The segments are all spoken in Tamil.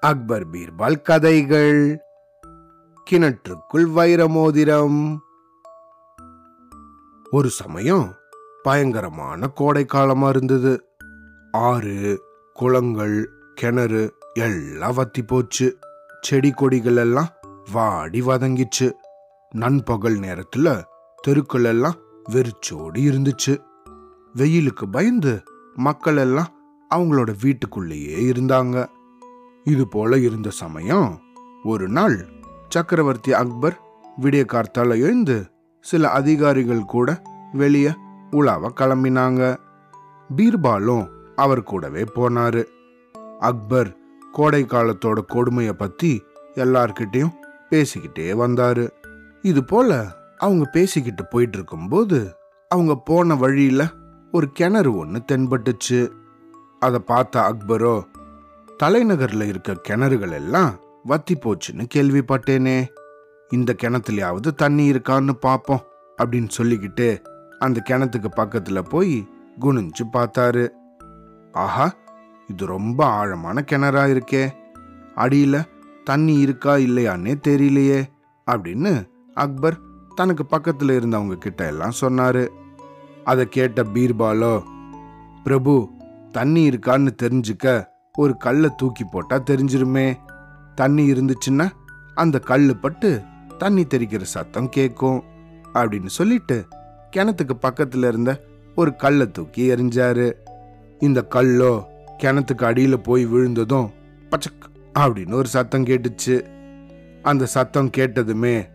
அக்பர் பீர்பால் கதைகள். கிணற்றுக்குள் வைரமோதிரம். ஒரு சமயம் பயங்கரமான கோடை காலமா இருந்தது ஆறு குளங்கள் கிணறு எல்லாம் வத்தி போச்சு. செடி கொடிகள் எல்லாம் வாடி வதங்கிச்சு. நண்பகல் நேரத்துல தெருக்கள் எல்லாம் வெறிச்சோடி இருந்துச்சு. வெயிலுக்கு பயந்து மக்கள் எல்லாம் அவங்களோட வீட்டுக்குள்ளேயே இருந்தாங்க. இது போல இருந்த சமயம் ஒரு நாள் சக்கரவர்த்தி அக்பர் விடிய கார்த்தால எழுந்து சில அதிகாரிகள் கூட வெளிய உலாவ கிளம்பினாங்க. பீர்பாலும் அவர் கூடவே போனாரு. அக்பர் கோடை காலத்தோட கொடுமையை பத்தி எல்லார்கிட்டையும் பேசிக்கிட்டே வந்தாரு. இது போல அவங்க பேசிக்கிட்டு போயிட்டு இருக்கும்போது அவங்க போன வழியில ஒரு கிணறு ஒன்று தென்பட்டுச்சு. அதை பார்த்த அக்பரோ தலைநகர்ல இருக்க கிணறுகள் எல்லாம் வத்தி போச்சுன்னு கேள்விப்பட்டேனே. இந்த கிணத்துலயாவது தண்ணி இருக்கான்னு பார்ப்போம் அப்படின்னு சொல்லிக்கிட்டு அந்த கிணத்துக்கு பக்கத்துல போய் குனிஞ்சு பார்த்தாரு. ஆஹா இது ரொம்ப ஆழமான கிணறா இருக்கே. அடியில தண்ணி இருக்கா இல்லையான்னே தெரியலையே அப்படின்னு அக்பர் தனக்கு பக்கத்துல இருந்தவங்க கிட்ட எல்லாம் சொன்னாரு. அதை கேட்ட பீர்பாலோ பிரபு தண்ணி இருக்கான்னு தெரிஞ்சுக்க ஒரு கல்லை தூக்கி போட்டா தெரிஞ்சிருமே. தண்ணி இருந்துச்சுன்னா அந்த கல் பட்டு தண்ணி தெறிக்கிற சத்தம் கேட்கும் அப்படின்னு சொல்லிட்டு கிணத்துக்கு பக்கத்துல இருந்த ஒரு கல்லை தூக்கி எறிஞ்சாரு. இந்த கல்லோ கிணத்துக்கு அடியில போய் விழுந்ததும் பச்சக் அப்படின்னு ஒரு சத்தம் கேட்டுச்சு. அந்த சத்தம் கேட்டதுமே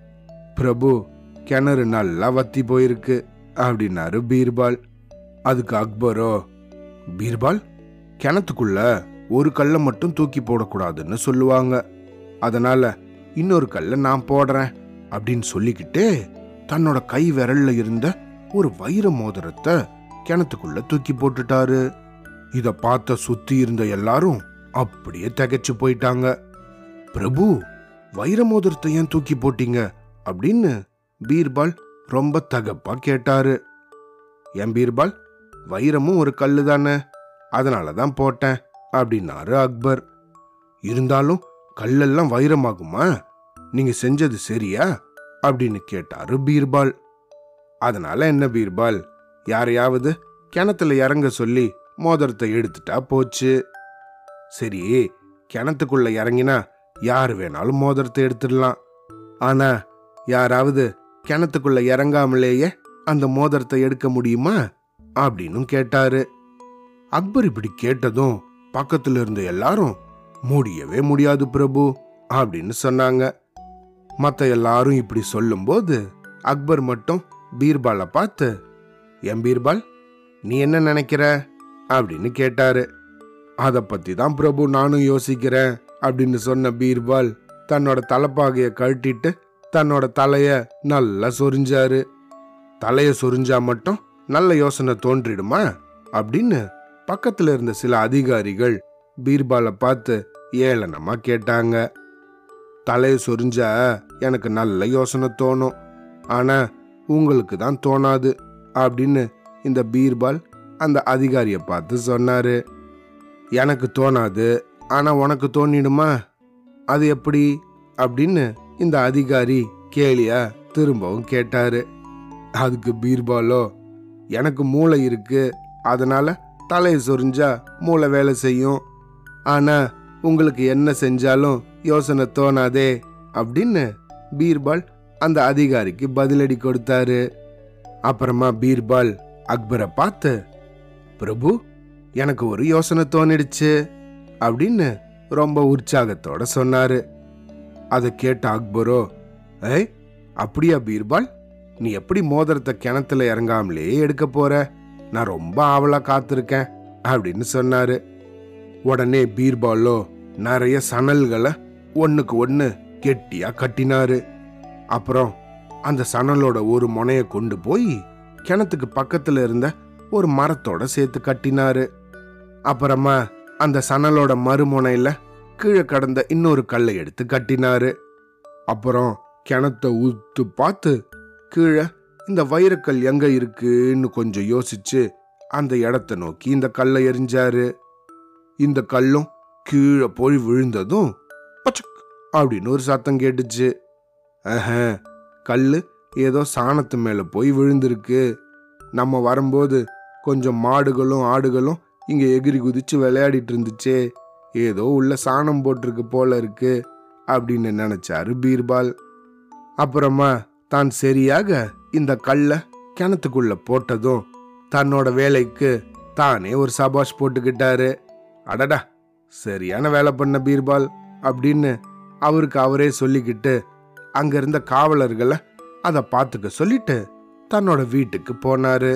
பிரபு கிணறு நல்லா வத்தி போயிருக்கு அப்படின்னாரு பீர்பால். அதுக்கு அக்பரோ பீர்பால் கிணத்துக்குள்ள ஒரு கல்லை மட்டும் தூக்கி போடக்கூடாதுன்னு சொல்லுவாங்க. அதனால இன்னொரு கல்லை நான் போடுறேன் அப்படின்னு சொல்லிக்கிட்டே தன்னோட கை விரல்ல இருந்த ஒரு வைர மோதிரத்தை கிணத்துக்குள்ள தூக்கி போட்டுட்டாரு. இத பார்த்த சுத்தி இருந்த எல்லாரும் அப்படியே திகைச்சு போயிட்டாங்க. பிரபு வைர மோதிரத்தை ஏன் தூக்கி போட்டீங்க? அப்படின்னு பீர்பால் ரொம்ப தகப்பா கேட்டாரு. என் பீர்பால் வைரமும் ஒரு கல்லு தானே? அதனால தான் போட்டேன் அப்படின்னாரு அக்பர். இருந்தாலும் கல்லெல்லாம் வைரமாகுமா? நீங்க செஞ்சது சரியா? அப்படின்னு கேட்டாரு பீர்பால். அதனால என்ன பீர்பால்? யாரையாவது கிணத்துல இறங்க சொல்லி மோதிரத்தை எடுத்துட்டா போச்சு. சரி கிணத்துக்குள்ள இறங்கினா யார் வேணாலும் மோதிரத்தை எடுத்துடலாம். ஆனா யாராவது கிணத்துக்குள்ள இறங்காமலேயே அந்த மோதிரத்தை எடுக்க முடியுமா? அப்படின்னும் கேட்டாரு. அக்பர் இப்படி கேட்டதும் பக்கத்துல இருந்த எல்லாரும் முடியவே முடியாது பிரபு அப்படின்னு சொன்னாங்க. மத்த எல்லாரும் இப்படி சொல்லும்போது அக்பர் மட்டும் பீர்பாலை பார்த்து என் பீர்பால் நீ என்ன நினைக்கிற? அப்படின்னு கேட்டாரு. அத பத்தி தான் பிரபு நானும் யோசிக்கிறேன் அப்படின்னு சொன்ன பீர்பால் தன்னோட தலைப்பாகைய கழட்டிட்டு தன்னோட தலைய நல்லா சொரிஞ்சாரு. தலைய சொரிஞ்சா மட்டும் நல்ல யோசனை தோன்றிடுமா? அப்படின்னு பக்கத்துல இருந்த சில அதிகாரிகள் பீர்பாலை பார்த்து ஏளனமா கேட்டாங்க. தலையை சொரிஞ்சா எனக்கு நல்ல யோசனை தோணும். ஆனா உங்களுக்கு தான் தோணாது அப்படின்னு இந்த பீர்பால் அந்த அதிகாரியை பார்த்து சொன்னாரு. எனக்கு தோணாது ஆனா உனக்கு தோணிடுமா? அது எப்படி? அப்படின்னு இந்த அதிகாரி கேலியா திரும்பவும் கேட்டாரு. அதுக்கு பீர்பாலோ எனக்கு மூளை இருக்கு. அதனால தலையை சொரிஞ்சா மூளை வேலை செய்யும். ஆனா உங்களுக்கு என்ன செஞ்சாலும் யோசனை தோணாதே அப்படின்னு பீர்பால் அந்த அதிகாரிக்கு பதிலடி கொடுத்தாரு. அப்புறமா பீர்பால் அக்பரை பார்த்து பிரபு எனக்கு ஒரு யோசனை தோணிடுச்சு அப்படின்னு ரொம்ப உற்சாகத்தோட சொன்னாரு. அதை கேட்ட அக்பரோ ஏய் அப்படியா பீர்பால்? நீ எப்படி மோதிரத்தை கிணத்துல இறங்காமலே எடுக்க போற? நான் ரொம்ப ஆவலா காத்திருக்கேன் அப்படின்னு சொன்னாரு. உடனே பீர்பாலோ நிறைய சணல்களை ஒன்றுக்கு ஒன்று கெட்டியா கட்டினாரு. அப்புறம் அந்த சணலோட ஒரு முனைய கொண்டு போய் கிணத்துக்கு பக்கத்துல இருந்த ஒரு மரத்தோட சேர்த்து கட்டினாரு. அப்புறமா அந்த சணலோட மறுமுனையில கீழே கடந்த இன்னொரு கல்லை எடுத்து கட்டினாரு. அப்புறம் கிணத்தை ஊத்து பார்த்து கீழே இந்த வைரக்கல் எங்க இருக்குன்னு கொஞ்சம் யோசிச்சு அந்த இடத்த நோக்கி இந்த கல்லை எறிஞ்சாரு. இந்த கல்லும் கீழே போய் விழுந்ததும் பச்சக் அப்படின்னு ஒரு சத்தம் கேட்டுச்சு. ஆஹ கல்லு ஏதோ சாணத்து மேல போய் விழுந்திருக்கு. நம்ம வரும்போது கொஞ்சம் மாடுகளும் ஆடுகளும் இங்க எகிரி குதிச்சு விளையாடிட்டு இருந்துச்சே. ஏதோ உள்ள சாணம் போட்டிருக்கு போல இருக்கு அப்படின்னு நினைச்சாரு பீர்பால். அப்புறமா தான் சரியாக இந்த கல்லை கிணத்துக்குள்ள போட்டதும் தன்னோட வேலைக்கு தானே ஒரு சபாஷ் போட்டுக்கிட்டாரு. அடடா சரியான வேலை பண்ண பீர்பால் அப்படின்னு அவருக்கு அவரே சொல்லிக்கிட்டு அங்க இருந்த காவலர்களை அதை பார்த்துக்க சொல்லிட்டு தன்னோட வீட்டுக்கு போனாரு.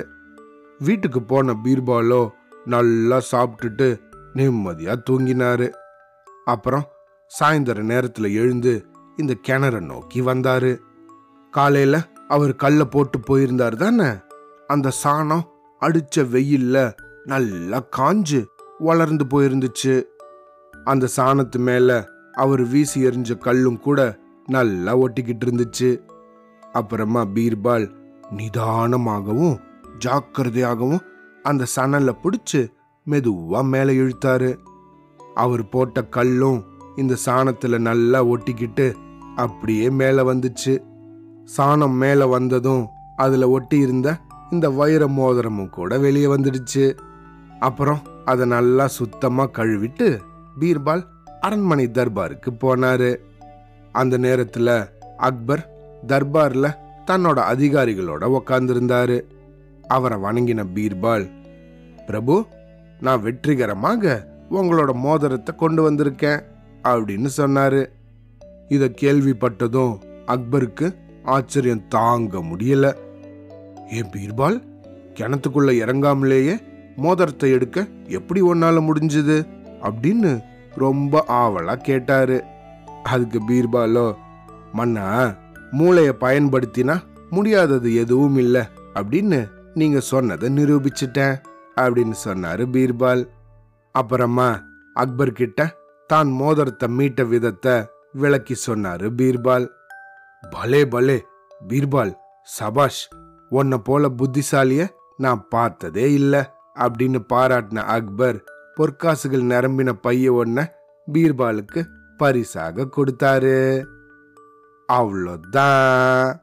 வீட்டுக்கு போன பீர்பாலோ நல்லா சாப்பிட்டுட்டு நிம்மதியா தூங்கினாரு. அப்புறம் சாயந்தர நேரத்தில் எழுந்து இந்த கிணற நோக்கி வந்தாரு. காலையில அவர் கல்ல போட்டு போயிருந்தார் தானே? அந்த சாணம் அடிச்ச வெயில்ல நல்லா காஞ்சு வளர்ந்து போயிருந்துச்சு. அந்த சாணத்து மேல அவர் வீசி எறிஞ்ச கல்லும் கூட நல்லா ஒட்டிக்கிட்டு இருந்துச்சு. அப்புறமா பீர்பால் நிதானமாகவும் ஜாக்கிரதையாகவும் அந்த சணலை பிடிச்சு மெதுவாக மேலே இழுத்தாரு. அவர் போட்ட கல்லும் இந்த சாணத்தில் நல்லா ஒட்டிக்கிட்டு அப்படியே மேலே வந்துச்சு. சாணம் மேலே வந்ததும் அதுல ஒட்டி இருந்த இந்த வைர மோதிரமும் கூட வெளியே வந்துடுச்சு. அப்புறம் அதை நல்லா சுத்தமா கழுவிட்டு பீர்பால் அரண்மனை தர்பாருக்கு போனாரு. அந்த நேரத்துல அக்பர் தர்பார்ல தன்னோட அதிகாரிகளோட உக்காந்துருந்தாரு. அவரை வணங்கின பீர்பால் பிரபு நான் வெற்றிகரமாக உங்களோட மோதிரத்தை கொண்டு வந்திருக்கேன் அப்படின்னு சொன்னாரு. இதை கேள்விப்பட்டதும் அக்பருக்கு ஆச்சரியம் தாங்க முடியல. ஏன் பீர்பால் கிணத்துக்குள்ள இறங்காமலேயே மோதிரத்தை எடுக்க எப்படி ஒன்னால முடிஞ்சது? அப்படின்னு ரொம்ப ஆவலா கேட்டாரு. அதுக்கு பீர்பாலோ மன்னா மூளைய பயன்படுத்தினா முடியாதது எதுவும் இல்ல அப்படின்னு நீங்க சொன்னதை நிரூபிச்சிட்டேன் அப்படின்னு சொன்னாரு பீர்பால். அப்புறமா அக்பர் கிட்ட தான் மோதிரத்தை மீட்ட விதத்தை விளக்கி சொன்னாரு பீர்பால். பலே பலே பீர்பால் சபாஷ் உன்னை போல புத்திசாலிய நான் பார்த்ததே இல்லை அப்படின்னு பாராட்டின அக்பர் பொற்காசுகள் நிரம்பின பைய ஒன்ன பீர்பாலுக்கு பரிசாக கொடுத்தாரு. அவ்வளோதான்.